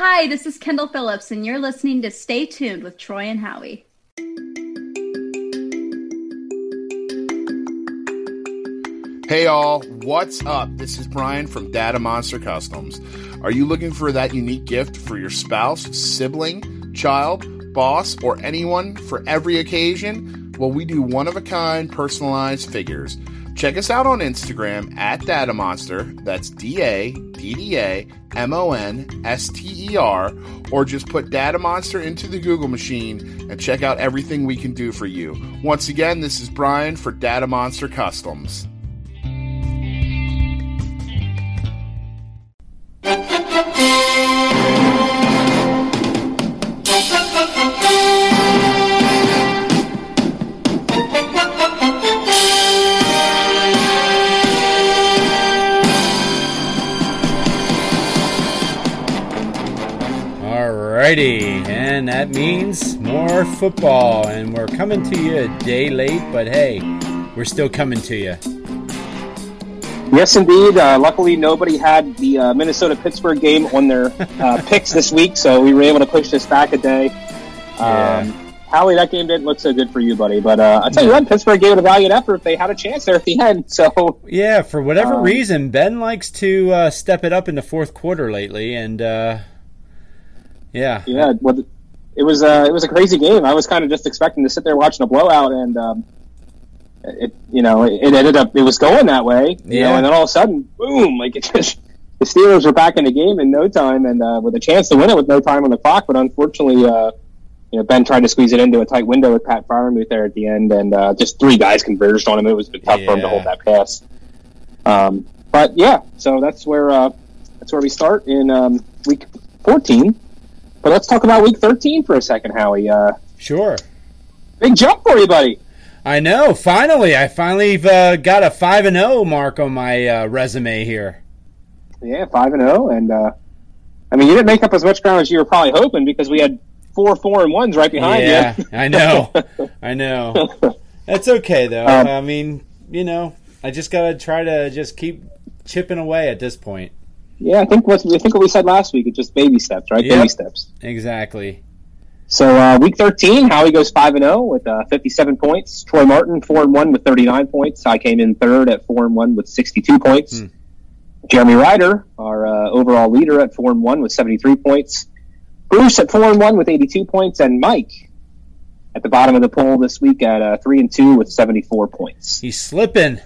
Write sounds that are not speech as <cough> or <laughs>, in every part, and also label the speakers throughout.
Speaker 1: Hi, this is Kendall Phillips, and you're listening to Stay Tuned with Troy and Howie.
Speaker 2: Hey all, what's up? This is Brian from Dadda Monster Customs. Are you looking for that unique gift for your spouse, sibling, child, boss, or anyone for every occasion? Well, we do one of a kind personalized figures. Check us out on Instagram at Dadda Monster. That's D A D D A M O N S T E R, or just put Dadda Monster into the Google machine and check out everything we can do for you. Once again, this is Brian for Dadda Monster Customs.
Speaker 3: Alrighty, and that means more football, and we're coming to you a day late, but hey, we're still coming to you.
Speaker 4: Yes, indeed. Uh, luckily, nobody had the uh, Minnesota Pittsburgh game on their uh, <laughs> picks this week, so we were able to push this back a day. Um, Howie, that game didn't look so good for you, buddy. But uh, I tell you what, Pittsburgh gave it a valiant effort. They had a chance there at the end. So
Speaker 3: Yeah, for whatever
Speaker 4: Um,
Speaker 3: reason, Ben likes to uh, step it up in the fourth quarter lately, and uh, yeah,
Speaker 4: yeah, it was uh, it was a crazy game. I was kind of just expecting to sit there watching a blowout, and um, it you know it, it ended up it was going that way. You know,
Speaker 3: Yeah.
Speaker 4: and then all of a sudden, boom! Like <laughs> it just the Steelers were back in the game in no time, and uh, with a chance to win it with no time on the clock. But unfortunately, uh, you know Ben tried to squeeze it into a tight window with Pat Freiermuth there at the end, and uh, just three guys converged on him. It was tough for him to hold that pass. Um, but yeah, so that's where uh, that's where we start in um, week 14. But let's talk about week 13 for a second, Howie. Uh,
Speaker 3: sure.
Speaker 4: big jump for you, buddy.
Speaker 3: I know. Finally, I finally uh, got a five and zero mark on my uh, resume here.
Speaker 4: Yeah, five and zero, and uh, I mean, you didn't make up as much ground as you were probably hoping because we had four four and ones right behind
Speaker 3: yeah,
Speaker 4: you.
Speaker 3: I know. <laughs> I know. That's okay though.
Speaker 4: Um,
Speaker 3: I mean, you know, I just gotta try to just keep chipping away at this point.
Speaker 4: Yeah, I think what I think what we said last week. It's just baby steps, right?
Speaker 3: Yep.
Speaker 4: Baby steps.
Speaker 3: Exactly.
Speaker 4: So uh, week 13, Howie goes five and zero with uh, 57 points. Troy Martin four and one with 39 points. I came in third at four and one with 62 points.
Speaker 3: Hmm.
Speaker 4: Jeremy Ryder, our uh, overall leader, at four and one with 73 points. Bruce at four and one with 82 points, and Mike at the bottom of the poll this week at uh, three and two with 74 points.
Speaker 3: He's slipping.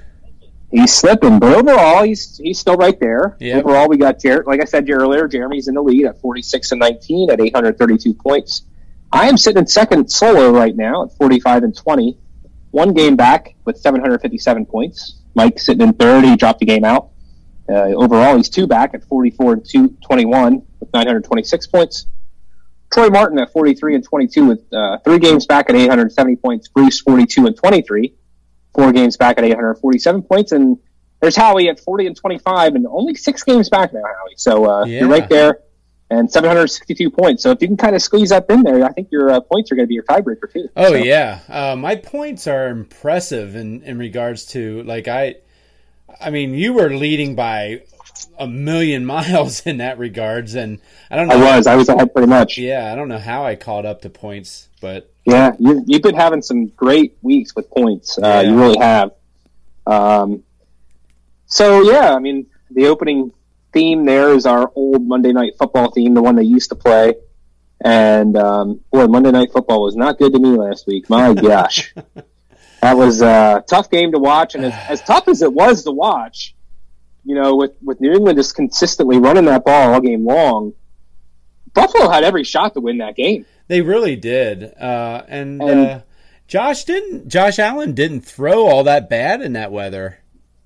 Speaker 4: He's slipping, but overall, he's he's still right there.
Speaker 3: Yep.
Speaker 4: Overall, we got Jared. Like I said earlier, Jeremy's in the lead at 46 and 19 at 832 points. I am sitting in second solo right now at 45 and 20, one game back with 757 points. Mike sitting in third. He dropped the game out. Uh, overall, he's two back at 44 and 2, 21 with 926 points. Troy Martin at 43 and 22 with uh, three games back at 870 points. Bruce 42 and 23 four games back at 847 points, and there's Howie at 40 and 25, and only six games back now, Howie. So uh,
Speaker 3: Yeah.
Speaker 4: you're right there, and 762 points. So if you can kind of squeeze up in there, I think your uh, points are going to be your tiebreaker too.
Speaker 3: Oh
Speaker 4: So,
Speaker 3: yeah, uh, my points are impressive in in regards to like I, I mean, you were leading by a million <laughs> miles in that regards, and I don't know.
Speaker 4: I was, I was ahead pretty much.
Speaker 3: Yeah, I don't know how I caught up to points, but
Speaker 4: Yeah, you, you've been having some great weeks with points. Uh,
Speaker 3: Yeah.
Speaker 4: You really have. Um, so yeah, I mean, the opening theme there is our old Monday Night Football theme, the one they used to play. And um, boy, Monday Night Football was not good to me last week. My <laughs> gosh, that was a tough game to watch, and as, as tough as it was to watch, you know, with with New England just consistently running that ball all game long, Buffalo had every shot to win that game.
Speaker 3: They really did. Uh, and
Speaker 4: And-
Speaker 3: uh, Josh didn't. Josh Allen didn't throw all that bad in that weather.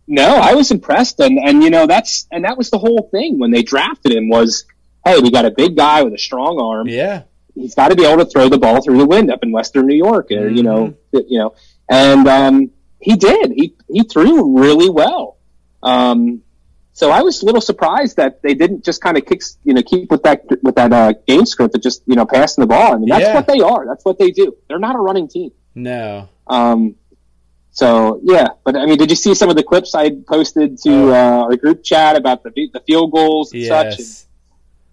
Speaker 4: No, I was impressed, and and you know that's and that was the whole thing when they drafted him was, hey, we got a big guy with a strong arm.
Speaker 3: Yeah,
Speaker 4: He's got to be able to throw the ball through the wind up in Western New York, or you know, you know, and um, he did. He he threw really well. Um, so I was a little surprised that they didn't just kind of kick, you know, keep with that with that uh, game script of just you know passing the ball. I mean, that's
Speaker 3: Yeah.
Speaker 4: what they are. That's what they do. They're not a running team.
Speaker 3: no.
Speaker 4: Um, so yeah, but I mean, did you see some of the clips I posted to
Speaker 3: Oh.
Speaker 4: uh, our group chat about the the field goals and such? And,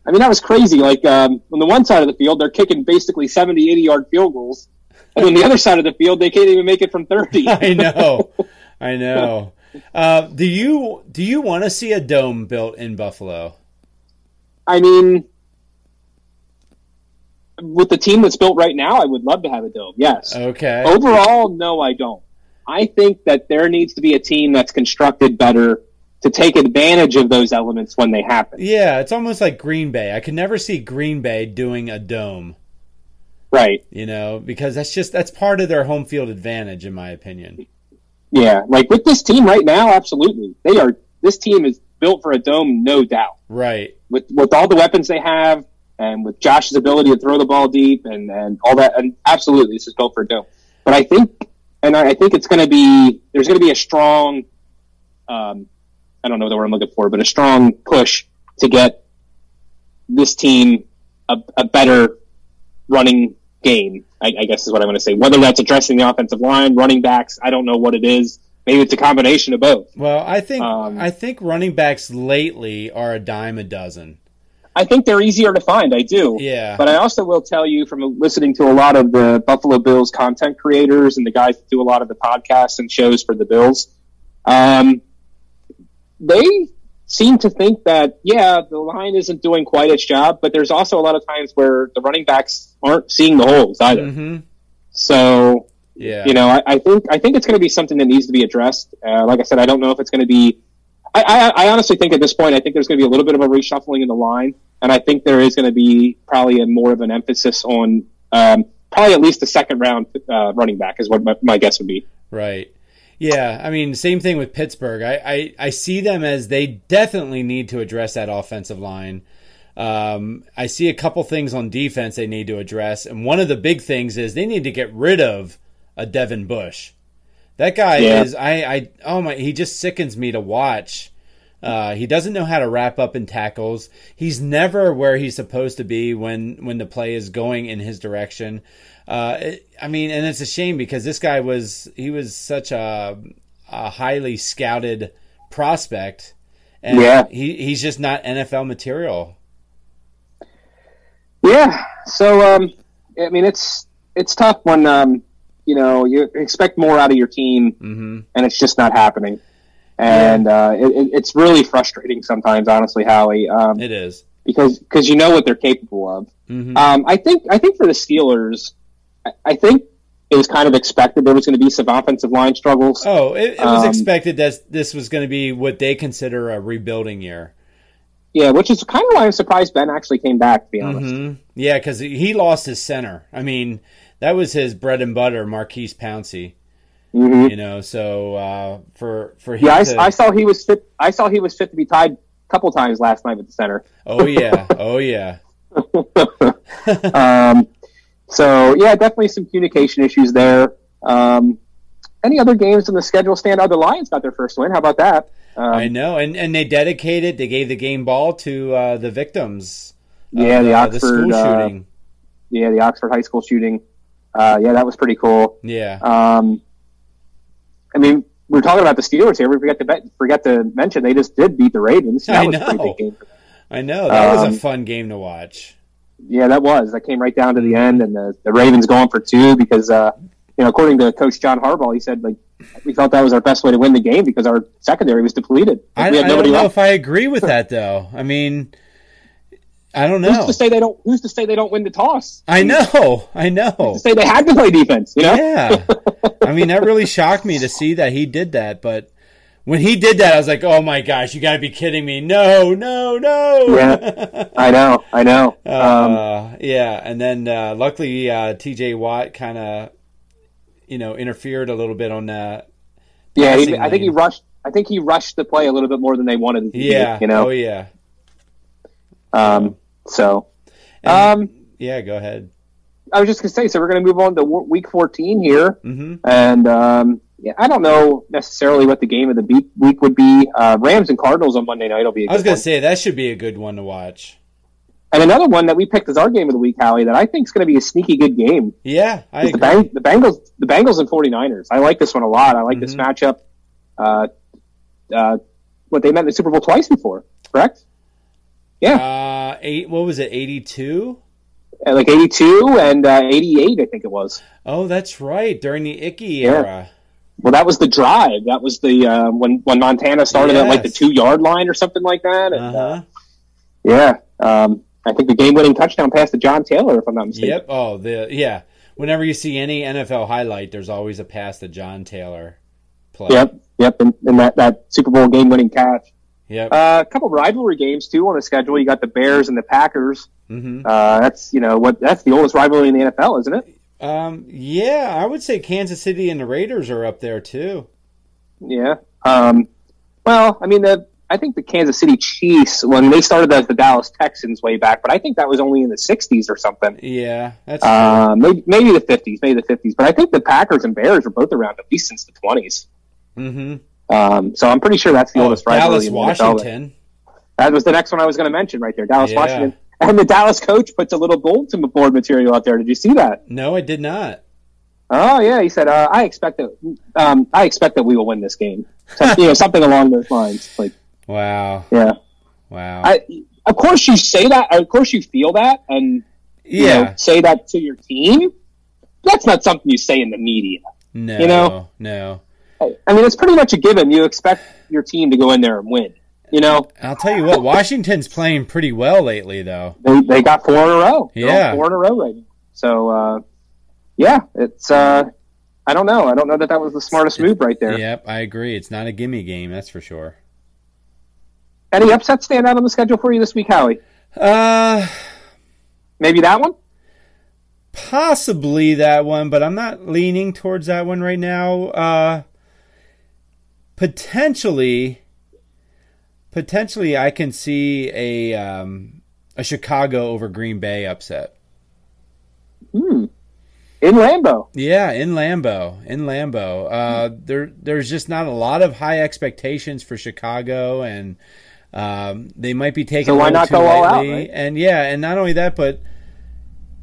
Speaker 4: I mean, that was crazy. Like um, on the one side of the field, they're kicking basically 70, 80 yard field goals, and on the other side of the field, they can't even make it from thirty. <laughs>
Speaker 3: I know, <laughs> I know. Uh, do you do you want to see a dome built in Buffalo?
Speaker 4: I mean, with the team that's built right now, I would love to have a dome. Yes.
Speaker 3: Okay.
Speaker 4: Overall, no, I don't. I think that there needs to be a team that's constructed better to take advantage of those elements when they happen.
Speaker 3: Yeah, it's almost like Green Bay. I could never see Green Bay doing a dome.
Speaker 4: Right.
Speaker 3: You know, because that's just that's part of their home field advantage, in my opinion.
Speaker 4: Yeah, like with this team right now, absolutely. They are. This team is built for a dome, no doubt.
Speaker 3: Right.
Speaker 4: With with all the weapons they have, and with Josh's ability to throw the ball deep, and and all that, and absolutely, this is built for a dome. But I think, and I, I think it's going to be there's going to be a strong, um, I don't know the word I'm looking for, but a strong push to get this team a, a better running game. I, I guess is what I want to say. Whether that's addressing the offensive line, running backs, I don't know what it is. Maybe it's a combination of both.
Speaker 3: Well, I think
Speaker 4: Um,
Speaker 3: I think running backs lately are a dime a dozen.
Speaker 4: I think they're easier to find. I do.
Speaker 3: Yeah.
Speaker 4: But I also will tell you from listening to a lot of the Buffalo Bills content creators and the guys that do a lot of the podcasts and shows for the Bills, um, they seem to think that, yeah, the line isn't doing quite its job, but there's also a lot of times where the running backs aren't seeing the holes either.
Speaker 3: hmm
Speaker 4: So,
Speaker 3: Yeah.
Speaker 4: you know, I, I think I think it's going to be something that needs to be addressed. Uh, like I said, I don't know if it's going to be. I, I, I honestly think at this point, I think there's going to be a little bit of a reshuffling in the line, and I think there is going to be probably a more of an emphasis on um, probably at least the second round uh, running back is what my, my guess would be.
Speaker 3: Right. Yeah, I mean, same thing with Pittsburgh. I, I, I see them as they definitely need to address that offensive line. Um, I see a couple things on defense they need to address, and one of the big things is they need to get rid of a Devin Bush. That guy
Speaker 4: Yeah.
Speaker 3: is I, I oh my he just sickens me to watch. Uh, he doesn't know how to wrap up in tackles. He's never where he's supposed to be when when the play is going in his direction. Uh, it- I mean, and it's a shame because this guy was he was such a, a highly scouted prospect, and
Speaker 4: Yeah.
Speaker 3: he he's just not NFL material.
Speaker 4: Yeah. So, um, I mean, it's it's tough when um, you know you expect more out of your team,
Speaker 3: hmm
Speaker 4: and it's just not happening. And uh, it, it, it's really frustrating sometimes, honestly, Howie, um,
Speaker 3: It is.
Speaker 4: because because you know what they're capable of.
Speaker 3: hmm
Speaker 4: Um, I think I think for the Steelers, I, think it was kind of expected there was going to be some offensive line struggles.
Speaker 3: Oh, it, it was
Speaker 4: Um,
Speaker 3: expected that this was going to be what they consider a rebuilding year.
Speaker 4: Yeah, which is kind of why I'm surprised Ben actually came back. To be honest,
Speaker 3: hmm Yeah, because he lost his center. I mean, that was his bread and butter, Maurkice Pouncey.
Speaker 4: Mhm.
Speaker 3: You know, so uh, for for him
Speaker 4: yeah, I,
Speaker 3: to,
Speaker 4: I saw he was fit. I saw he was fit to be tied a couple times last night with the center.
Speaker 3: oh yeah, oh yeah, <laughs> <laughs>
Speaker 4: um, so yeah, definitely some communication issues there. Um, any other games in the schedule stand out? The Lions got their first win. How about that? Um,
Speaker 3: I know, and and they dedicated, they gave the game ball to uh, the victims.
Speaker 4: Yeah, the
Speaker 3: uh,
Speaker 4: Oxford,
Speaker 3: school
Speaker 4: uh,
Speaker 3: shooting.
Speaker 4: yeah, the Oxford high school shooting. Uh, yeah, that was pretty cool.
Speaker 3: Yeah,
Speaker 4: Um, I mean, we're talking about the Steelers here. We forget to bet, forget to mention they just did beat the Ravens.
Speaker 3: I
Speaker 4: was
Speaker 3: know. I know that was
Speaker 4: um,
Speaker 3: a fun game to watch.
Speaker 4: Yeah, that was. That came right down to the end, and the, the Ravens going for two because, uh, you know, according to Coach John Harbaugh, he said like we felt that was our best way to win the game because our secondary was depleted.
Speaker 3: I,
Speaker 4: we
Speaker 3: I
Speaker 4: had
Speaker 3: don't
Speaker 4: nobody
Speaker 3: know
Speaker 4: left.
Speaker 3: if I agree with that though. I mean, I don't know.
Speaker 4: Who's to say they don't? Who's to say they don't win the toss?
Speaker 3: I know, I
Speaker 4: Who's
Speaker 3: know.
Speaker 4: to say they had to play defense? You know?
Speaker 3: Yeah, I mean that really shocked me to see that he did that. But when he did that, I was like, "Oh my gosh, you got to be kidding me!" No, no, no.
Speaker 4: Yeah. I know. I know. <laughs> Um,
Speaker 3: Uh, yeah, and then uh, luckily uh, T.J. Watt kind of, you know, interfered a little bit on that.
Speaker 4: yeah, he, I think he rushed. I think he rushed the play a little bit more than they wanted. him to do,
Speaker 3: Yeah.
Speaker 4: you know.
Speaker 3: Oh yeah.
Speaker 4: Um, so,
Speaker 3: And-
Speaker 4: um,
Speaker 3: Yeah. Go ahead.
Speaker 4: I was just gonna say. So we're gonna move on to week 14 here.
Speaker 3: hmm
Speaker 4: And um, yeah, I don't know necessarily what the game of the week would be. Uh, Rams and Cardinals on Monday night will be. A
Speaker 3: I was gonna
Speaker 4: one.
Speaker 3: say that should be a good one to watch.
Speaker 4: And another one that we picked as our game of the week, Howie, that I think is going to be a sneaky good game.
Speaker 3: Yeah, I
Speaker 4: is the. Bang, the Bengals, the Bengals and 49ers. I like this one a lot. I like this
Speaker 3: Mhm.
Speaker 4: matchup. Uh, uh, what they met in the Super Bowl twice before, correct? Yeah,
Speaker 3: Uh, eight. What was it? Eighty-two.
Speaker 4: Uh, like 82 and uh, 88, I think it was.
Speaker 3: Oh, that's right. During the Ickey
Speaker 4: Yeah.
Speaker 3: era.
Speaker 4: Well, that was the drive. That was the uh, when when Montana started at like the two yard line or something like that. And,
Speaker 3: Uh
Speaker 4: uh, yeah, um, I think the game winning touchdown pass to John Taylor, if I'm not mistaken.
Speaker 3: Yep. Oh, the yeah. Whenever you see any NFL highlight, there's always a pass to John Taylor. Play.
Speaker 4: Yep, yep, and, and that, that Super Bowl game winning catch.
Speaker 3: Yep.
Speaker 4: Uh, a couple rivalry games too on the schedule. You got the Bears and the Packers.
Speaker 3: hmm
Speaker 4: Uh, that's you know what that's the oldest rivalry in the NFL, isn't it?
Speaker 3: Um. Yeah, I would say Kansas City and the Raiders are up there too.
Speaker 4: Yeah. Um, well, I mean the I think the Kansas City Chiefs when they started as the Dallas Texans way back, but I think that was only in the '60s or something.
Speaker 3: Yeah, that's
Speaker 4: Uh, maybe maybe the '50s, maybe the '50s, but I think the Packers and Bears are both around at least since the '20s.
Speaker 3: hmm
Speaker 4: Um, so I'm pretty sure that's the
Speaker 3: Oh,
Speaker 4: oldest rivalry
Speaker 3: Dallas,
Speaker 4: in the NFL.
Speaker 3: Washington.
Speaker 4: That was the next one I was going to mention right there, Dallas,
Speaker 3: Yeah.
Speaker 4: Washington. And the Dallas coach puts a little bulletin board material out there. Did you see that?
Speaker 3: No, I did not.
Speaker 4: Oh yeah, he said, uh, "I expect that. Um, I expect that we will win this game." So, you know, <laughs> something along those lines. Like,
Speaker 3: Wow.
Speaker 4: yeah,
Speaker 3: Wow.
Speaker 4: I, of course you say that. Of course you feel that, and you
Speaker 3: yeah.
Speaker 4: know, say that to your team. That's not something you say in the media.
Speaker 3: no.
Speaker 4: you know?
Speaker 3: No.
Speaker 4: I mean, it's pretty much a given. You expect your team to go in there and win. You know,
Speaker 3: I'll tell you what. Washington's playing pretty well lately, though.
Speaker 4: they they got four in a row. They're
Speaker 3: Yeah.
Speaker 4: four in a row right now. So, uh, yeah, it's. Uh, I don't know. I don't know that that was the smartest move right there.
Speaker 3: Yep, I agree. It's not a gimme game, that's for sure.
Speaker 4: Any upsets stand out on the schedule for you this week, Howie?
Speaker 3: Uh,
Speaker 4: Maybe that one.
Speaker 3: possibly that one, but I'm not leaning towards that one right now. Uh, potentially, potentially, I can see a um, a Chicago over Green Bay upset.
Speaker 4: Hmm. In Lambeau.
Speaker 3: Yeah, in Lambeau, in Lambeau. Uh, there, there's just not a lot of high expectations for Chicago, and um, they might be taking
Speaker 4: So why not go all out, right?
Speaker 3: And yeah, and not only that, but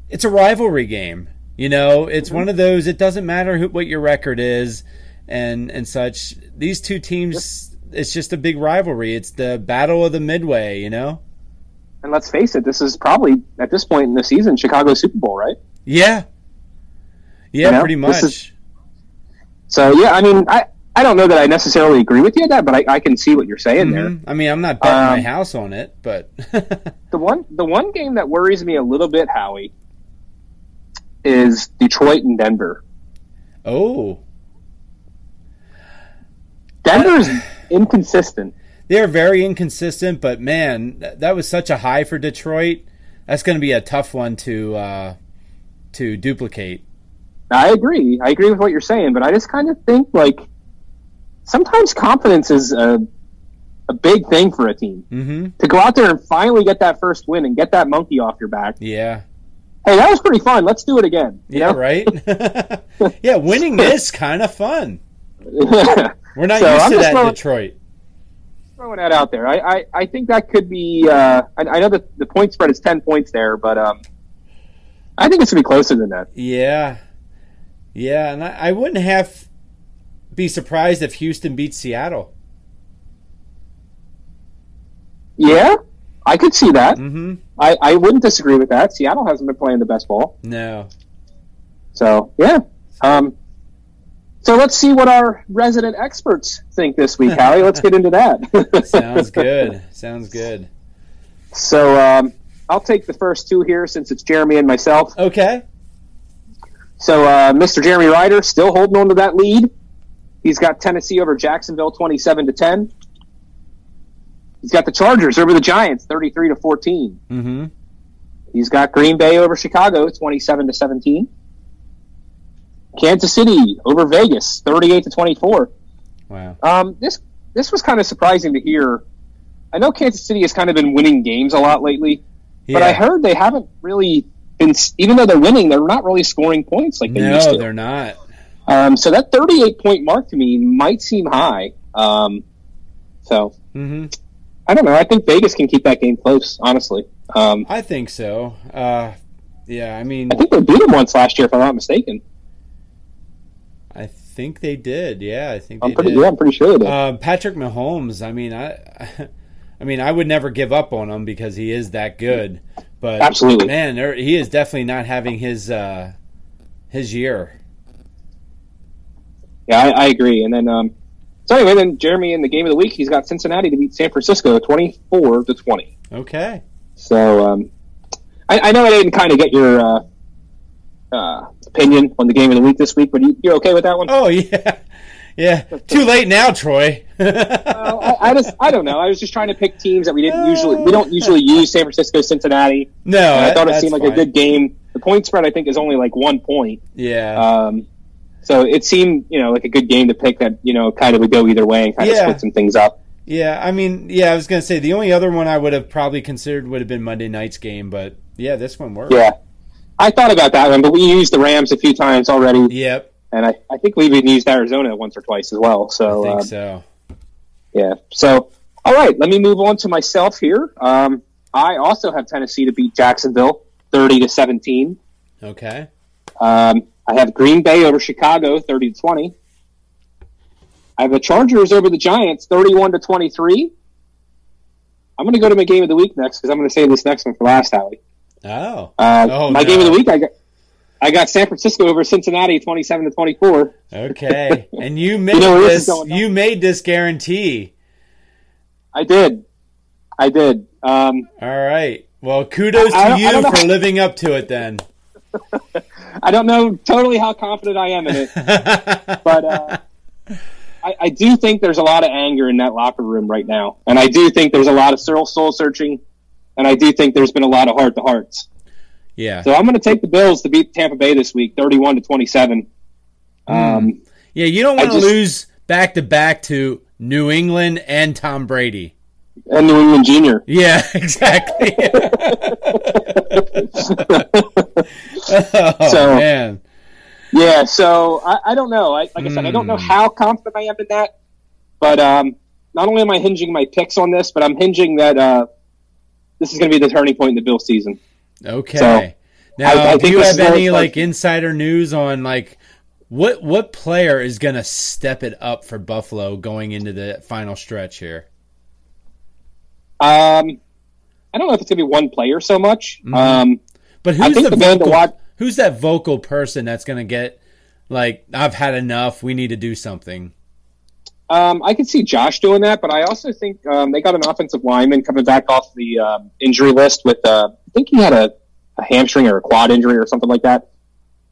Speaker 3: it's a rivalry game. You know, it's
Speaker 4: Mm-hmm.
Speaker 3: one of those. It doesn't matter who, what your record is, and and such. These two teams, it's just a big rivalry. It's the battle of the midway. You know.
Speaker 4: And let's face it, this is probably at this point in the season Chicago Super Bowl, right?
Speaker 3: Yeah. Yeah,
Speaker 4: You know,
Speaker 3: pretty much.
Speaker 4: is- So yeah, I mean, I I don't know that I necessarily agree with you on that, but I, I can see what you're saying there.
Speaker 3: Mhm. I mean, I'm not betting my
Speaker 4: Um,
Speaker 3: house on it, but <laughs>
Speaker 4: The one the one game that worries me a little bit, Howie, is Detroit and Denver.
Speaker 3: oh,
Speaker 4: Denver's inconsistent.
Speaker 3: they're very inconsistent. But man, that was such a high for Detroit. That's going to be a tough one to uh, to duplicate.
Speaker 4: I agree. I agree with what you're saying, but I just kind of think like sometimes confidence is a a big thing for a team
Speaker 3: hmm
Speaker 4: to go out there and finally get that first win and get that monkey off your back.
Speaker 3: Yeah,
Speaker 4: Hey, that was pretty fun. Let's do it again.
Speaker 3: Yeah,
Speaker 4: know?
Speaker 3: right. <laughs> yeah, winning <laughs> is kind of fun. <laughs> We're not
Speaker 4: So,
Speaker 3: used
Speaker 4: I'm
Speaker 3: to that in
Speaker 4: throwing-
Speaker 3: Detroit.
Speaker 4: throwing that out there. I, I, I think that could be. Uh, I, I know that the point spread is ten points there, but um, I think it's gonna be closer than that.
Speaker 3: Yeah, yeah, and I, I wouldn't have be surprised if Houston beats Seattle.
Speaker 4: Yeah, I could see that.
Speaker 3: hmm
Speaker 4: I, I wouldn't disagree with that. Seattle hasn't been playing the best ball,
Speaker 3: No,
Speaker 4: so yeah. Um, so let's see what our resident experts think this week, Hallie. Let's get into that. <laughs>
Speaker 3: sounds good. Sounds good.
Speaker 4: So um, I'll take the first two here since it's Jeremy and myself.
Speaker 3: Okay.
Speaker 4: So uh, Mr. Jeremy Ryder still holding on to that lead. He's got Tennessee over Jacksonville, twenty-seven to ten. He's got the Chargers over the Giants, thirty-three to fourteen.
Speaker 3: Mm-hmm.
Speaker 4: He's got Green Bay over Chicago, twenty-seven to seventeen. Kansas City over Vegas, thirty-eight to twenty-four.
Speaker 3: Wow.
Speaker 4: Um, this this was kind of surprising to hear. I know Kansas City has kind of been winning games a lot lately, but I heard they haven't really been. Even though they're winning, they're not really scoring points like they used
Speaker 3: No,
Speaker 4: to.
Speaker 3: they're not.
Speaker 4: Um, so that 38 point mark to me might seem high. Um, so
Speaker 3: hmm
Speaker 4: I don't know. I think Vegas can keep that game close. Honestly, um,
Speaker 3: I think so. Uh, yeah, I mean,
Speaker 4: I think they beat them once last year, if I'm not mistaken.
Speaker 3: I think they did. Yeah, I think
Speaker 4: I'm pretty.
Speaker 3: did.
Speaker 4: Yeah, I'm pretty sure they did.
Speaker 3: Uh, Patrick Mahomes. I mean, I <laughs> I mean, I would never give up on him because he is that good. But
Speaker 4: Absolutely.
Speaker 3: man, there, he is definitely not having his uh, his year.
Speaker 4: Yeah, I, I agree. And then, um, so anyway, then Jeremy in the game of the week, he's got Cincinnati to beat San Francisco, twenty-four to twenty.
Speaker 3: Okay.
Speaker 4: So um, I, I know I didn't kind of get your uh, uh, opinion on the game of the week this week, but you, you're okay with that one?
Speaker 3: Oh yeah, <laughs> yeah. Too late now, Troy. <laughs>
Speaker 4: Uh, I, I just I don't know. I was just trying to pick teams that we didn't usually we don't usually use San Francisco, Cincinnati.
Speaker 3: no,
Speaker 4: And I thought it seemed like
Speaker 3: fine.
Speaker 4: a good game. The point spread I think is only like one point.
Speaker 3: Yeah.
Speaker 4: Um, so it seemed you know like a good game to pick that you know kind of would go either way and kind of split some things up.
Speaker 3: Yeah, I mean, yeah, I was gonna say the only other one I would have probably considered would have been Monday night's game, but yeah, this one worked.
Speaker 4: Yeah. I thought about that one, but we used the Rams a few times already,
Speaker 3: Yep,
Speaker 4: and I, I think we even used Arizona once or twice as well.
Speaker 3: I
Speaker 4: So
Speaker 3: think
Speaker 4: um,
Speaker 3: so.
Speaker 4: Yeah. So, all right, let me move on to myself here. Um, I also have Tennessee to beat Jacksonville, thirty to seventeen.
Speaker 3: Okay.
Speaker 4: Um, I have Green Bay over Chicago, thirty to twenty. I have the Chargers over the Giants, thirty-one to twenty-three. I'm going to go to my game of the week next because I'm going to save this next one for last, Howie.
Speaker 3: Oh.
Speaker 4: Uh,
Speaker 3: Oh,
Speaker 4: my
Speaker 3: no.
Speaker 4: game of the week, I got. I got San Francisco over Cincinnati, twenty-seven to twenty-four.
Speaker 3: Okay. <laughs> And you made
Speaker 4: know this
Speaker 3: this. You made this guarantee.
Speaker 4: I did, I did. Um,
Speaker 3: All right. Well, kudos
Speaker 4: I
Speaker 3: to
Speaker 4: I
Speaker 3: you for living up to it. Then. <laughs>
Speaker 4: I don't know totally how confident I am in it, <laughs> but uh, I, I do think there's a lot of anger in that locker room right now, and I do think there's a lot of soul searching, and I do think there's been a lot of heart to hearts.
Speaker 3: yeah.
Speaker 4: So I'm going to take the Bills to beat Tampa Bay this week, 31 to 27. Um,
Speaker 3: Yeah. You don't want to lose back to back to New England and Tom Brady.
Speaker 4: and New England Junior.
Speaker 3: Yeah. <laughs> Exactly. <laughs> oh
Speaker 4: So-
Speaker 3: man.
Speaker 4: Yeah, so I, I don't know. I, like I said, I don't know
Speaker 3: Hmm.
Speaker 4: how confident I am in that, but um, not only am I hinging my picks on this, but I'm hinging that uh, this is going to be the turning point in the Bill season.
Speaker 3: Okay.
Speaker 4: So,
Speaker 3: now,
Speaker 4: I- I
Speaker 3: do you have any like
Speaker 4: like-
Speaker 3: insider news on like what what player is going to step it up for Buffalo going into the final stretch here?
Speaker 4: Um, I don't know if it's going to be one player so much.
Speaker 3: Mm-hmm.
Speaker 4: Um,
Speaker 3: But who's the,
Speaker 4: the
Speaker 3: vocal?
Speaker 4: watch-
Speaker 3: Who's that vocal person that's going to get like I've had enough. We need to do something.
Speaker 4: Um, I could see Josh doing that, but I also think um, they got an offensive lineman coming back off the um, injury list with, uh, I think he had a, a hamstring or a quad injury or something like that.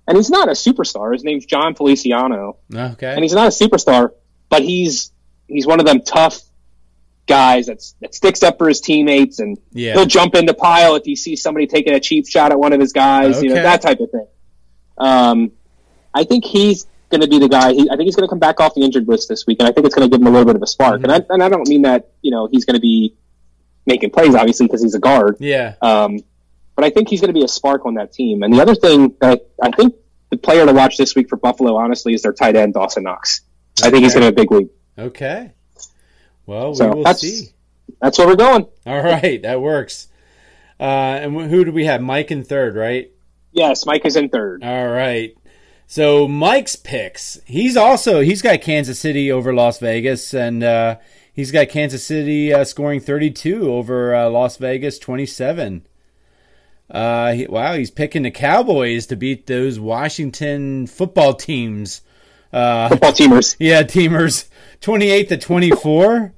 Speaker 4: And he's not a superstar. His name's Jon Feliciano.
Speaker 3: Okay.
Speaker 4: and he's not a superstar, but he's he's one of them tough guys that's that sticks up for his teammates and
Speaker 3: Yeah.
Speaker 4: he'll jump into pile if he sees somebody taking a cheap shot at one of his guys, you know that type of thing. Um, I think he's going to be the guy. He, I think he's going to come back off the injured list this week, and I think it's going to give him a little bit of a spark. And I and I don't mean that you know he's going to be making plays obviously because he's a guard.
Speaker 3: Yeah.
Speaker 4: Um, but I think he's going to be a spark on that team. And the other thing that I think the player to watch this week for Buffalo, honestly, is their tight end Dawson Knox. I think he's going to have a big week.
Speaker 3: Okay. Well,
Speaker 4: So
Speaker 3: we will
Speaker 4: that's-
Speaker 3: see.
Speaker 4: That's where we're going.
Speaker 3: All right, that works. Uh, and who do we have? Mike in third, right?
Speaker 4: Yes, Mike is in third.
Speaker 3: All right. So Mike's picks. He's also he's got Kansas City over Las Vegas, and uh, he's got Kansas City uh, scoring 32 over uh, Las Vegas 27. Uh, he, wow, he's picking the Cowboys to beat those Washington football teams. Uh,
Speaker 4: Football teamers. <laughs>
Speaker 3: yeah, teamers, 28 to 24.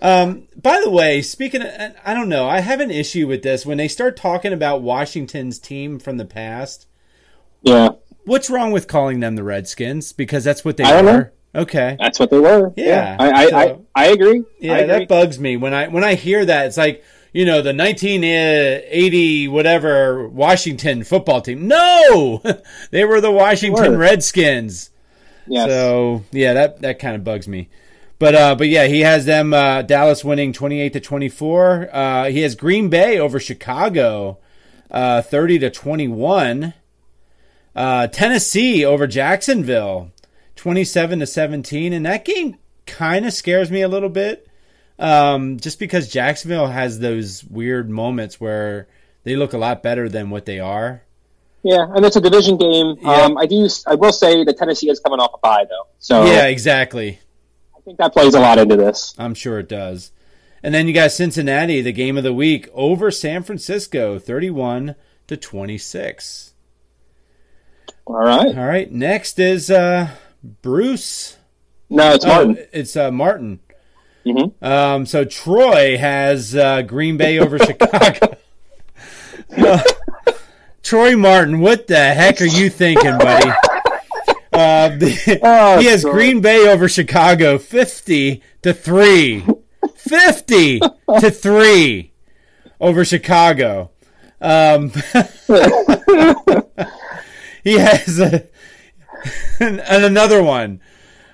Speaker 3: Um, by the way, speaking of, I don't know, I have an issue with this when they start talking about Washington's team from the past.
Speaker 4: Yeah,
Speaker 3: What's wrong with calling them the Redskins? Because that's what they
Speaker 4: I
Speaker 3: were. Okay.
Speaker 4: that's what they were.
Speaker 3: Yeah,
Speaker 4: I, I, I,
Speaker 3: so-
Speaker 4: I agree.
Speaker 3: Yeah,
Speaker 4: I agree.
Speaker 3: that bugs me when I when I hear that. It's like you know the 1980 whatever Washington football team. No, <laughs> they were the Washington
Speaker 4: were.
Speaker 3: Redskins.
Speaker 4: yes.
Speaker 3: So yeah, that that kind of bugs me. But uh, but yeah, he has them uh, Dallas winning 28 to 24. Uh, he has Green Bay over Chicago, uh, 30 to 21. Uh, Tennessee over Jacksonville, 27 to 17, and that game kind of scares me a little bit. Um, just because Jacksonville has those weird moments where they look a lot better than what they are.
Speaker 4: yeah, and it's a division game.
Speaker 3: Yeah.
Speaker 4: Um, I do. I will say that Tennessee is coming off a bye though, so
Speaker 3: Yeah, exactly.
Speaker 4: I think that plays a lot into this.
Speaker 3: I'm sure it does. And then you got Cincinnati, the game of the week, over San Francisco, 31 to 26.
Speaker 4: All right.
Speaker 3: All right. Next is uh, Bruce.
Speaker 4: No, it's Martin.
Speaker 3: Oh, it's uh, Martin.
Speaker 4: Mhm.
Speaker 3: Um, so Troy has uh, Green Bay over <laughs> Chicago. Uh, <laughs> Troy Martin, what the heck are you thinking, buddy? Uh, the- <laughs>
Speaker 4: Oh,
Speaker 3: he has. Green Bay over Chicago, fifty to three. Fifty to three over Chicago. Um, he has a, and another one.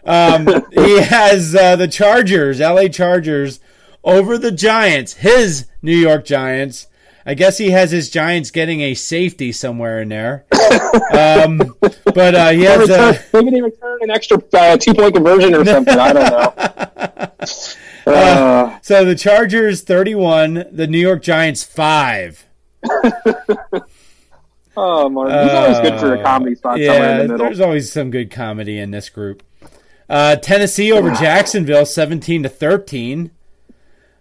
Speaker 3: Um, he has uh, the Chargers, LA Chargers, over the Giants, his New York Giants. I guess he has his Giants getting a safety somewhere in there. Um, but uh, he has
Speaker 4: Return-
Speaker 3: a.
Speaker 4: maybe they return an extra uh, two point conversion or something. I don't know. <laughs> Uh,
Speaker 3: So the Chargers 31, the New York Giants 5. <laughs>
Speaker 4: oh, Martin. He's always good for a comedy spot somewhere in
Speaker 3: Uh, Yeah,
Speaker 4: the middle.
Speaker 3: there's always some good comedy in this group. Uh, Tennessee over Jacksonville 17 to 13.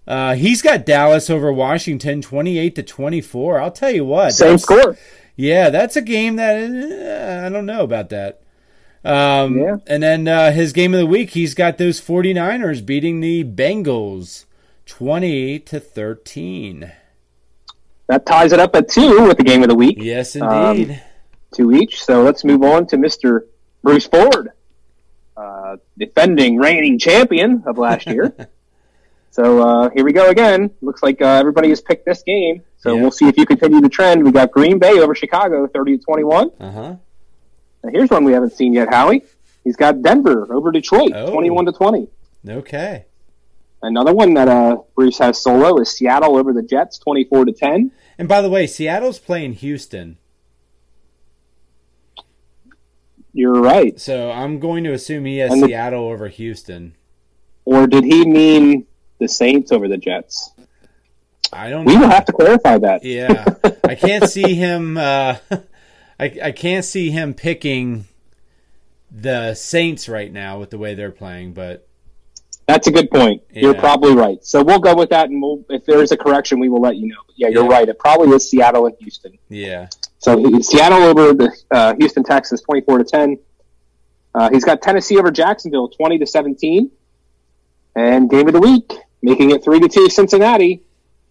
Speaker 3: Uh, he's got Dallas over Washington 28 to 24. I'll tell you what.
Speaker 4: Same score.
Speaker 3: Yeah, that's a game that uh, I don't know about that. Um,
Speaker 4: Yeah.
Speaker 3: And then uh, his game of the week, he's got those 49ers beating the Bengals 20 to 13.
Speaker 4: That ties it up at two with the game of the week.
Speaker 3: Yes,
Speaker 4: Um,
Speaker 3: indeed.
Speaker 4: two each. So let's move on to Mr. Bruce Ford, uh, defending reigning champion of last year. <laughs> so uh, here we go again. Looks like uh, everybody has picked this game. So
Speaker 3: Yeah.
Speaker 4: we'll see if you continue the trend. We got Green Bay over Chicago, thirty to twenty-one.
Speaker 3: uh huh.
Speaker 4: Now here's one we haven't seen yet, Howie. He's got Denver over Detroit,
Speaker 3: Oh.
Speaker 4: twenty-one to twenty.
Speaker 3: Okay.
Speaker 4: Another one that uh, Bruce has solo is Seattle over the Jets, twenty-four to ten.
Speaker 3: And by the way, Seattle's playing Houston.
Speaker 4: You're right.
Speaker 3: So I'm going to assume he has
Speaker 4: the-
Speaker 3: Seattle over Houston.
Speaker 4: Or did he mean the Saints over the Jets?
Speaker 3: I don't
Speaker 4: We
Speaker 3: know.
Speaker 4: will have to clarify that.
Speaker 3: Yeah. I can't <laughs> see him uh <laughs> I I can't see him picking the Saints right now with the way they're playing, but
Speaker 4: That's a good point. You're probably right. So we'll go with that, and we'll, if there is a correction, we will let you know. But yeah, you're
Speaker 3: Yeah.
Speaker 4: right. It probably is Seattle and Houston.
Speaker 3: yeah.
Speaker 4: So Seattle over the uh, Houston Texans, 24 to 10. Uh, he's got Tennessee over Jacksonville, 20 to 17. And game of the week, making it 3 to 2 Cincinnati.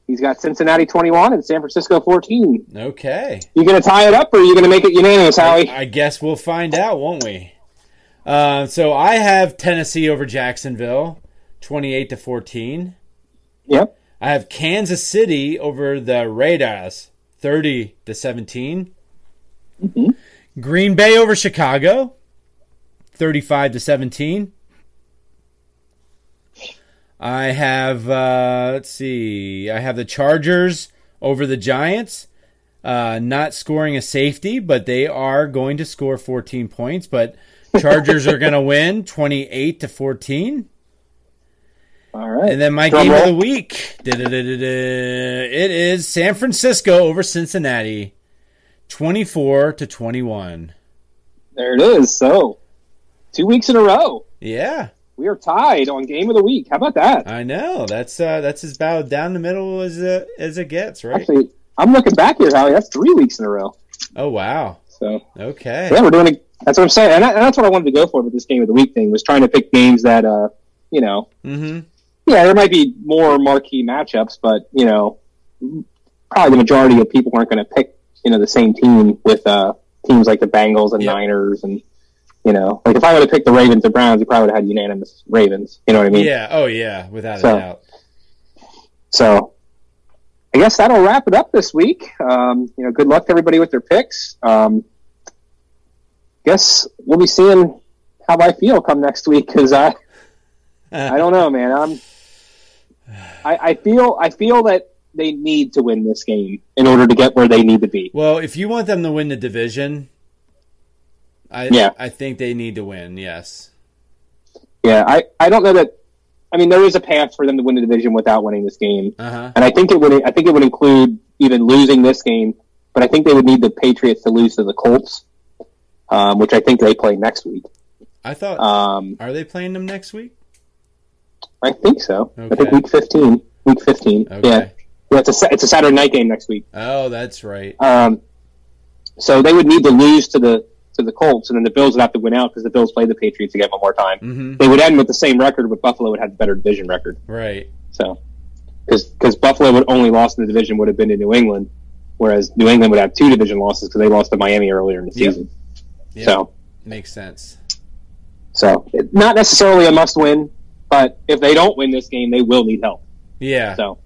Speaker 4: He's got Cincinnati 21 and San Francisco 14.
Speaker 3: Okay.
Speaker 4: You going to tie it up, or are you going to make it unanimous, Howie?
Speaker 3: I guess we'll find out, won't we? Uh, so I have Tennessee over Jacksonville, 28 to 14.
Speaker 4: Yep.
Speaker 3: I have Kansas City over the Raiders, 30 to 17.
Speaker 4: Mhm.
Speaker 3: Green Bay over Chicago, 35 to 17. I have uh, let's see. I have the Chargers over the Giants. Uh, not scoring a safety, but they are going to score 14 points. But Chargers are going <laughs> to win 28 to 14.
Speaker 4: All right.
Speaker 3: And then my
Speaker 4: Drum
Speaker 3: game of the week. Da-da-da-da-da. It is San Francisco over Cincinnati, 24 to 21.
Speaker 4: There it is. So, two weeks in a row.
Speaker 3: Yeah,
Speaker 4: We are tied on game of the week. How about that?
Speaker 3: I know. That's uh, that's as about down the middle as uh, as it gets, right?
Speaker 4: Actually, I'm looking back here, Howie. That's three weeks in a row.
Speaker 3: Oh wow.
Speaker 4: So
Speaker 3: Okay.
Speaker 4: yeah, we're doing. A, that's what I'm saying, and, that- and that's what I wanted to go for with this game of the week thing was trying to pick games that, uh, you know,
Speaker 3: Mm-hmm.
Speaker 4: Yeah, there might be more marquee matchups, but you know, probably the majority of people aren't going to pick you know the same team with uh, teams like the Bengals and
Speaker 3: Yep.
Speaker 4: Niners and. You know, like if I would have picked the Ravens or Browns, you probably would have had unanimous Ravens. You know what I mean?
Speaker 3: Yeah. Oh yeah. Without
Speaker 4: So-
Speaker 3: a doubt.
Speaker 4: So I guess that'll wrap it up this week. Um, you know, good luck to everybody with their picks. Um, guess we'll be seeing how I feel come next week because I <laughs> I don't know, man. I'm <sighs> I, I feel I feel that they need to win this game in order to get where they need to be.
Speaker 3: Well, if you want them to win the division, I
Speaker 4: Yeah.
Speaker 3: I think they need to win. Yes.
Speaker 4: Yeah, I, I don't know that. I mean, there is a path for them to win the division without winning this game.
Speaker 3: Uh huh.
Speaker 4: And I think it would I think it would include even losing this game, but I think they would need the Patriots to lose to the Colts, um, which I think they play next week.
Speaker 3: I thought.
Speaker 4: Um,
Speaker 3: are they playing them next week?
Speaker 4: I think so. I think week fifteen. week 15.
Speaker 3: Okay.
Speaker 4: Yeah, yeah. It's a it's a Saturday night game next week.
Speaker 3: Oh, that's right.
Speaker 4: Um, so they would need to lose to the to the Colts, and then the Bills would have to win out because the Bills play the Patriots again one more time.
Speaker 3: hmm
Speaker 4: They would end with the same record, but Buffalo would have the better division record.
Speaker 3: Right.
Speaker 4: So, because Buffalo would only lost in the division would have been to New England, whereas New England would have two division losses because they lost to Miami earlier in the
Speaker 3: Yep.
Speaker 4: season.
Speaker 3: Yep.
Speaker 4: So,
Speaker 3: Makes sense.
Speaker 4: so it, not necessarily a must win, but if they don't win this game, they will need help.
Speaker 3: Yeah.
Speaker 4: So,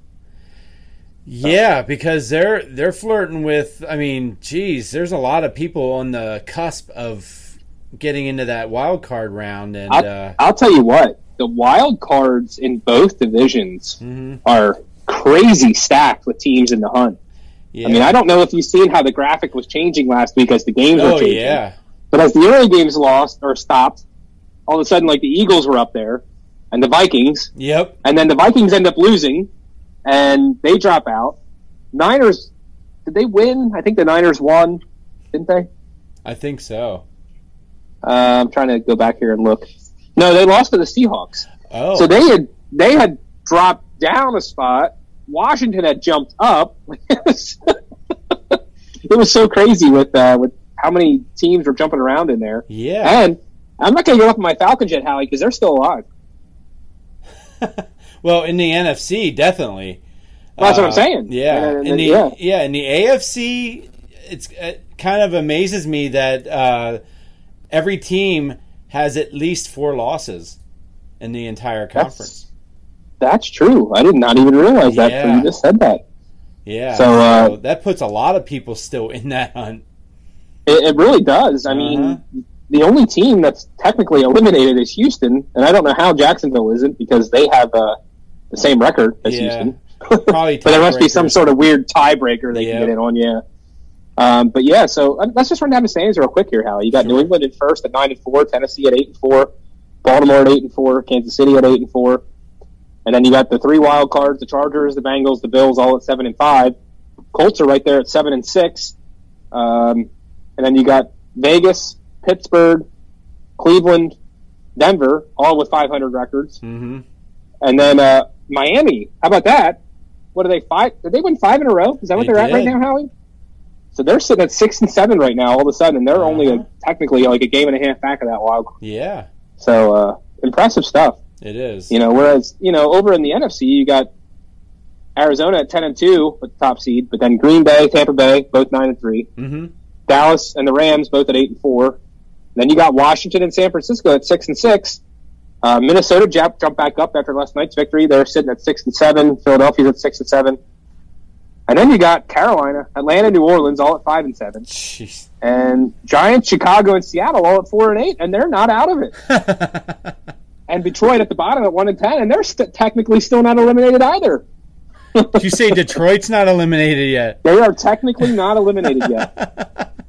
Speaker 3: Yeah, because they're they're flirting with. I mean, geez, there's a lot of people on the cusp of getting into that wild card round, and
Speaker 4: I'll,
Speaker 3: uh,
Speaker 4: I'll tell you what, the wild cards in both divisions
Speaker 3: mhm.
Speaker 4: are crazy stacked with teams in the hunt.
Speaker 3: yeah.
Speaker 4: I mean, I don't know if you've seen how the graphic was changing last week as the games were
Speaker 3: oh
Speaker 4: changing.
Speaker 3: yeah,
Speaker 4: But as the early games lost or stopped, all of a sudden, like the Eagles were up there and the Vikings,
Speaker 3: yep,
Speaker 4: and then the Vikings end up losing and they drop out. Niners, did they win? I think the Niners won, didn't they?
Speaker 3: I think so.
Speaker 4: Uh, I'm trying to go back here and look. No, they lost to the Seahawks.
Speaker 3: Oh,
Speaker 4: So they had they had dropped down a spot. Washington had jumped up. it, was, <laughs> it was so crazy with uh, with how many teams were jumping around in there.
Speaker 3: yeah.
Speaker 4: And I'm not going to get off my Falcons yet, Howie, because they're still alive. <laughs>
Speaker 3: well, in the NFC, definitely.
Speaker 4: Well, that's what I'm
Speaker 3: Uh,
Speaker 4: saying.
Speaker 3: Yeah,
Speaker 4: And-
Speaker 3: in the
Speaker 4: yeah.
Speaker 3: yeah. in the AFC, it's it kind of amazes me that uh, every team has at least four losses in the entire conference.
Speaker 4: That's true. I did not even realize that.
Speaker 3: Yeah.
Speaker 4: You just said that.
Speaker 3: yeah,
Speaker 4: So, uh,
Speaker 3: that puts a lot of people still in that hunt.
Speaker 4: It, it really does. I
Speaker 3: Uh-huh.
Speaker 4: mean, the only team that's technically eliminated is Houston, and I don't know how Jacksonville isn't because they have uh, the same record as
Speaker 3: Yeah.
Speaker 4: Houston.
Speaker 3: Probably, <laughs>
Speaker 4: but there must be some sort of weird tiebreaker they
Speaker 3: Yeah.
Speaker 4: can get in on. Yeah. Um, but yeah, so uh, let's just run down the standings real quick here, Hal. You got
Speaker 3: Sure.
Speaker 4: New England at first at nine and four, Tennessee at eight and four, Baltimore at eight and four, Kansas City at eight and four, and then you got the three wild cards: the Chargers, the Bengals, the Bills, all at seven and five. Colts are right there at seven and six, um, and then you got Vegas, Pittsburgh, Cleveland, Denver, all with 500 records.
Speaker 3: Mhm.
Speaker 4: And then uh, Miami. How about that? What are they five? Did they win five in a row? Is that what
Speaker 3: They
Speaker 4: are at right now, Howie? So they're sitting at six and seven right now. All of a sudden, and they're only
Speaker 3: Uh-huh.
Speaker 4: a, technically like a game and a half back of that wild. card.
Speaker 3: Yeah,
Speaker 4: So uh, impressive stuff.
Speaker 3: it is.
Speaker 4: You know, whereas you know over in the NFC, you got Arizona at ten and two with the top seed, but then Green Bay, Tampa Bay, both nine and three.
Speaker 3: hmm
Speaker 4: Dallas and the Rams both at eight and four. Then you got Washington and San Francisco at six and six. Uh, Minnesota jump, jumped back up after last night's victory. They're sitting at six and seven. Philadelphia's at six and seven. And then you got Carolina, Atlanta, New Orleans, all at five and seven,
Speaker 3: Jeez.
Speaker 4: and Giants, Chicago, and Seattle all at four and eight, and they're not out of it. <laughs> And Detroit at the bottom at one and ten, and they're st- technically still not eliminated either.
Speaker 3: Did you say Detroit's not eliminated yet?
Speaker 4: They are technically not eliminated yet. <laughs>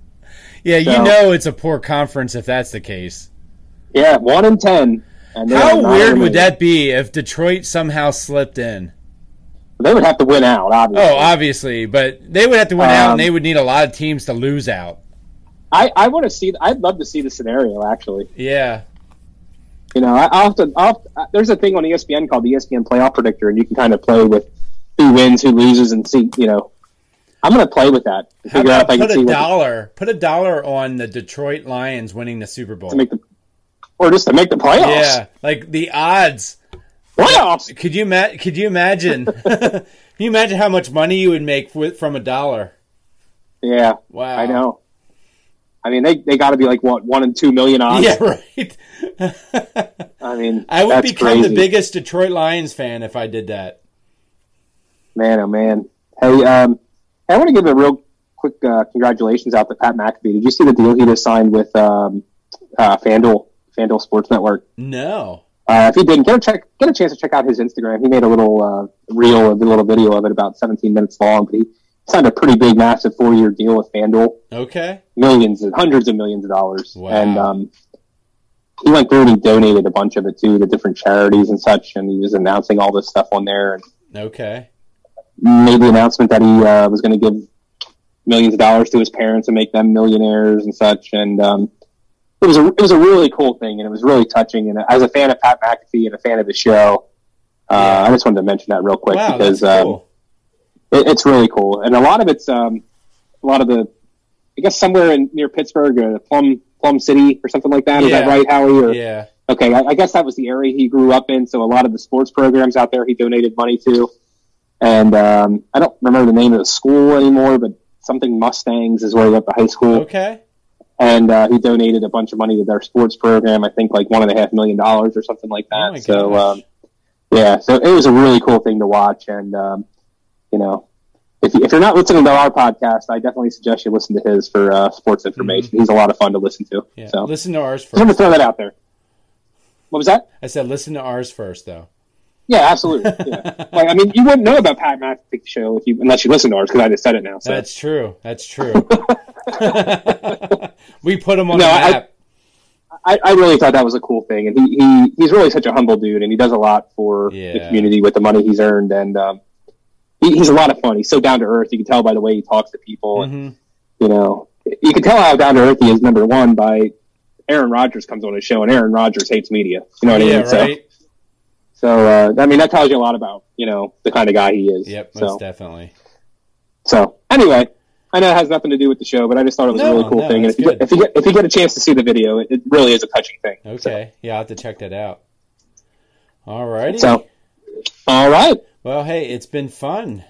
Speaker 3: Yeah, you know it's a poor conference if that's the case.
Speaker 4: Yeah, one in ten.
Speaker 3: How weird would that be if Detroit somehow slipped in?
Speaker 4: They would have to win out, obviously.
Speaker 3: Oh, obviously, but they would have to win out,
Speaker 4: Um,
Speaker 3: and they would need a lot of teams to lose out.
Speaker 4: I, I want to see. I'd love to see the scenario. Actually,
Speaker 3: Yeah,
Speaker 4: you know, I, to. Uh, there's a thing on ESPN called the ESPN Playoff Predictor, and you can kind of play with who wins, who loses, and see. You know, I'm going to play with that. Figure out if I
Speaker 3: put
Speaker 4: can see
Speaker 3: a dollar? Put a dollar on the Detroit Lions winning the Super Bowl.
Speaker 4: to make the, or just to make the playoffs.
Speaker 3: Yeah, like the odds.
Speaker 4: Playoffs.
Speaker 3: Could you ma- Could you imagine? <laughs> <laughs> Can you imagine how much money you would make with from a dollar?
Speaker 4: Yeah,
Speaker 3: Wow,
Speaker 4: I know. I mean, they they got to be like what one and two million odds.
Speaker 3: Yeah, <laughs> right.
Speaker 4: I mean,
Speaker 3: I would become
Speaker 4: crazy.
Speaker 3: the biggest Detroit Lions fan if I did that.
Speaker 4: Man, oh man. Hey, um, I want to give a real quick uh, congratulations out to Pat McAfee. Did you see the deal he just signed with um, uh, FanDuel, FanDuel Sports Network?
Speaker 3: No.
Speaker 4: Uh, if he didn't get a check, get a chance to check out his Instagram. He made a little uh, reel, a little video of it, about 17 minutes long. But he signed a pretty big, massive four-year deal with FanDuel,
Speaker 3: Okay.
Speaker 4: millions and hundreds of millions of dollars.
Speaker 3: Wow.
Speaker 4: And um, he went through and he donated a bunch of it too to different charities and such. And he was announcing all this stuff on there. And
Speaker 3: Okay.
Speaker 4: Made the announcement that he uh, was going to give millions of dollars to his parents and make them millionaires and such. And um, it was a it was a really cool thing, and it was really touching. And as a fan of Pat McAfee and a fan of the show, Uh, I just wanted to mention that real quick
Speaker 3: Wow,
Speaker 4: because
Speaker 3: that's
Speaker 4: um, it, it's really cool, and a lot of it's um, a lot of the, I guess somewhere in near Pittsburgh, or Plum Plum City or something like that. Is that
Speaker 3: Yeah.
Speaker 4: right, Howie? Or,
Speaker 3: yeah.
Speaker 4: Okay, I, I guess that was the area he grew up in. So a lot of the sports programs out there, he donated money to, and um, I don't remember the name of the school anymore, but something Mustangs is where he went to high school,
Speaker 3: Okay.
Speaker 4: and uh, he donated a bunch of money to their sports program. I think like one and a half million dollars or something like that.
Speaker 3: Oh
Speaker 4: so um, yeah, so it was a really cool thing to watch, and um, you know. If, you, if you're not listening to our podcast, I definitely suggest you listen to his for uh, sports information. He's a lot of fun to listen to.
Speaker 3: Mm-hmm. Yeah.
Speaker 4: So
Speaker 3: Listen to ours
Speaker 4: just want to throw that out there. What was that?
Speaker 3: I said listen to ours first, though.
Speaker 4: Yeah, absolutely. Yeah. <laughs> like, I mean, you wouldn't know about Pat McAfee show if you unless you listen to ours because I just said it now. So
Speaker 3: That's true. That's true. <laughs> <laughs> we put him on
Speaker 4: No,
Speaker 3: the
Speaker 4: I-
Speaker 3: map.
Speaker 4: I, I really thought that was a cool thing, and he, he he's really such a humble dude, and he does a lot for the community with the money he's earned, and um, he, he's a lot of fun. He's so down to earth. You can tell by the way he talks to people, and
Speaker 3: Mhm.
Speaker 4: you know, you can tell how down to earth he is. Number one, by Aaron Rodgers comes on his show, and Aaron Rodgers hates media. You know what I mean?
Speaker 3: Right.
Speaker 4: so uh, I mean, that tells you a lot about you know the kind of guy he is.
Speaker 3: Yep,
Speaker 4: So,
Speaker 3: definitely.
Speaker 4: So anyway, I know it has nothing to do with the show, but I just thought it was
Speaker 3: No,
Speaker 4: a really cool
Speaker 3: no,
Speaker 4: thing. And if you, get, if you get if you get a chance to see the video, it, it really is a touching thing.
Speaker 3: Okay. Yeah, I'll have to check that out. All righty.
Speaker 4: So, all right,
Speaker 3: well, hey, it's been fun.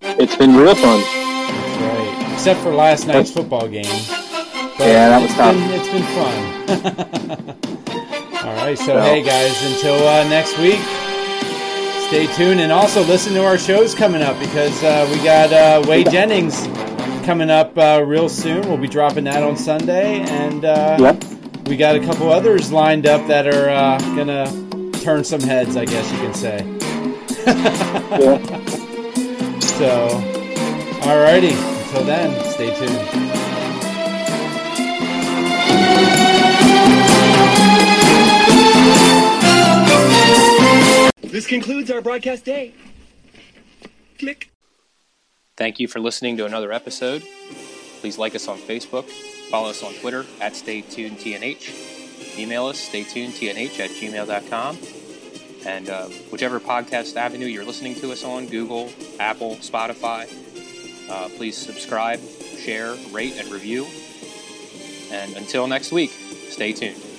Speaker 4: it's been real fun.
Speaker 3: That's right. Except for last night's football game. But
Speaker 4: Yeah, that was tough.
Speaker 3: Been, it's been fun. <laughs> All right.
Speaker 4: So,
Speaker 3: hey, guys, until uh, next week, stay tuned. And also listen to our shows coming up because uh, we got uh, Wade Jennings coming up uh, real soon. We'll be dropping that on Sunday. And uh,
Speaker 4: Yep.
Speaker 3: we got a couple others lined up that are uh, going to turn some heads, I guess you can say.
Speaker 4: Yeah. <laughs>
Speaker 3: So, alrighty. Until then, stay tuned.
Speaker 5: This concludes our broadcast day. Click.
Speaker 6: Thank you for listening to another episode. Please like us on Facebook, follow us on Twitter at StayTunedTNH, email us staytunedtnh at gmail.com, and uh, whichever podcast avenue you're listening to us on Google, Apple, Spotify uh, please subscribe, share, rate, and review. And until next week, stay tuned.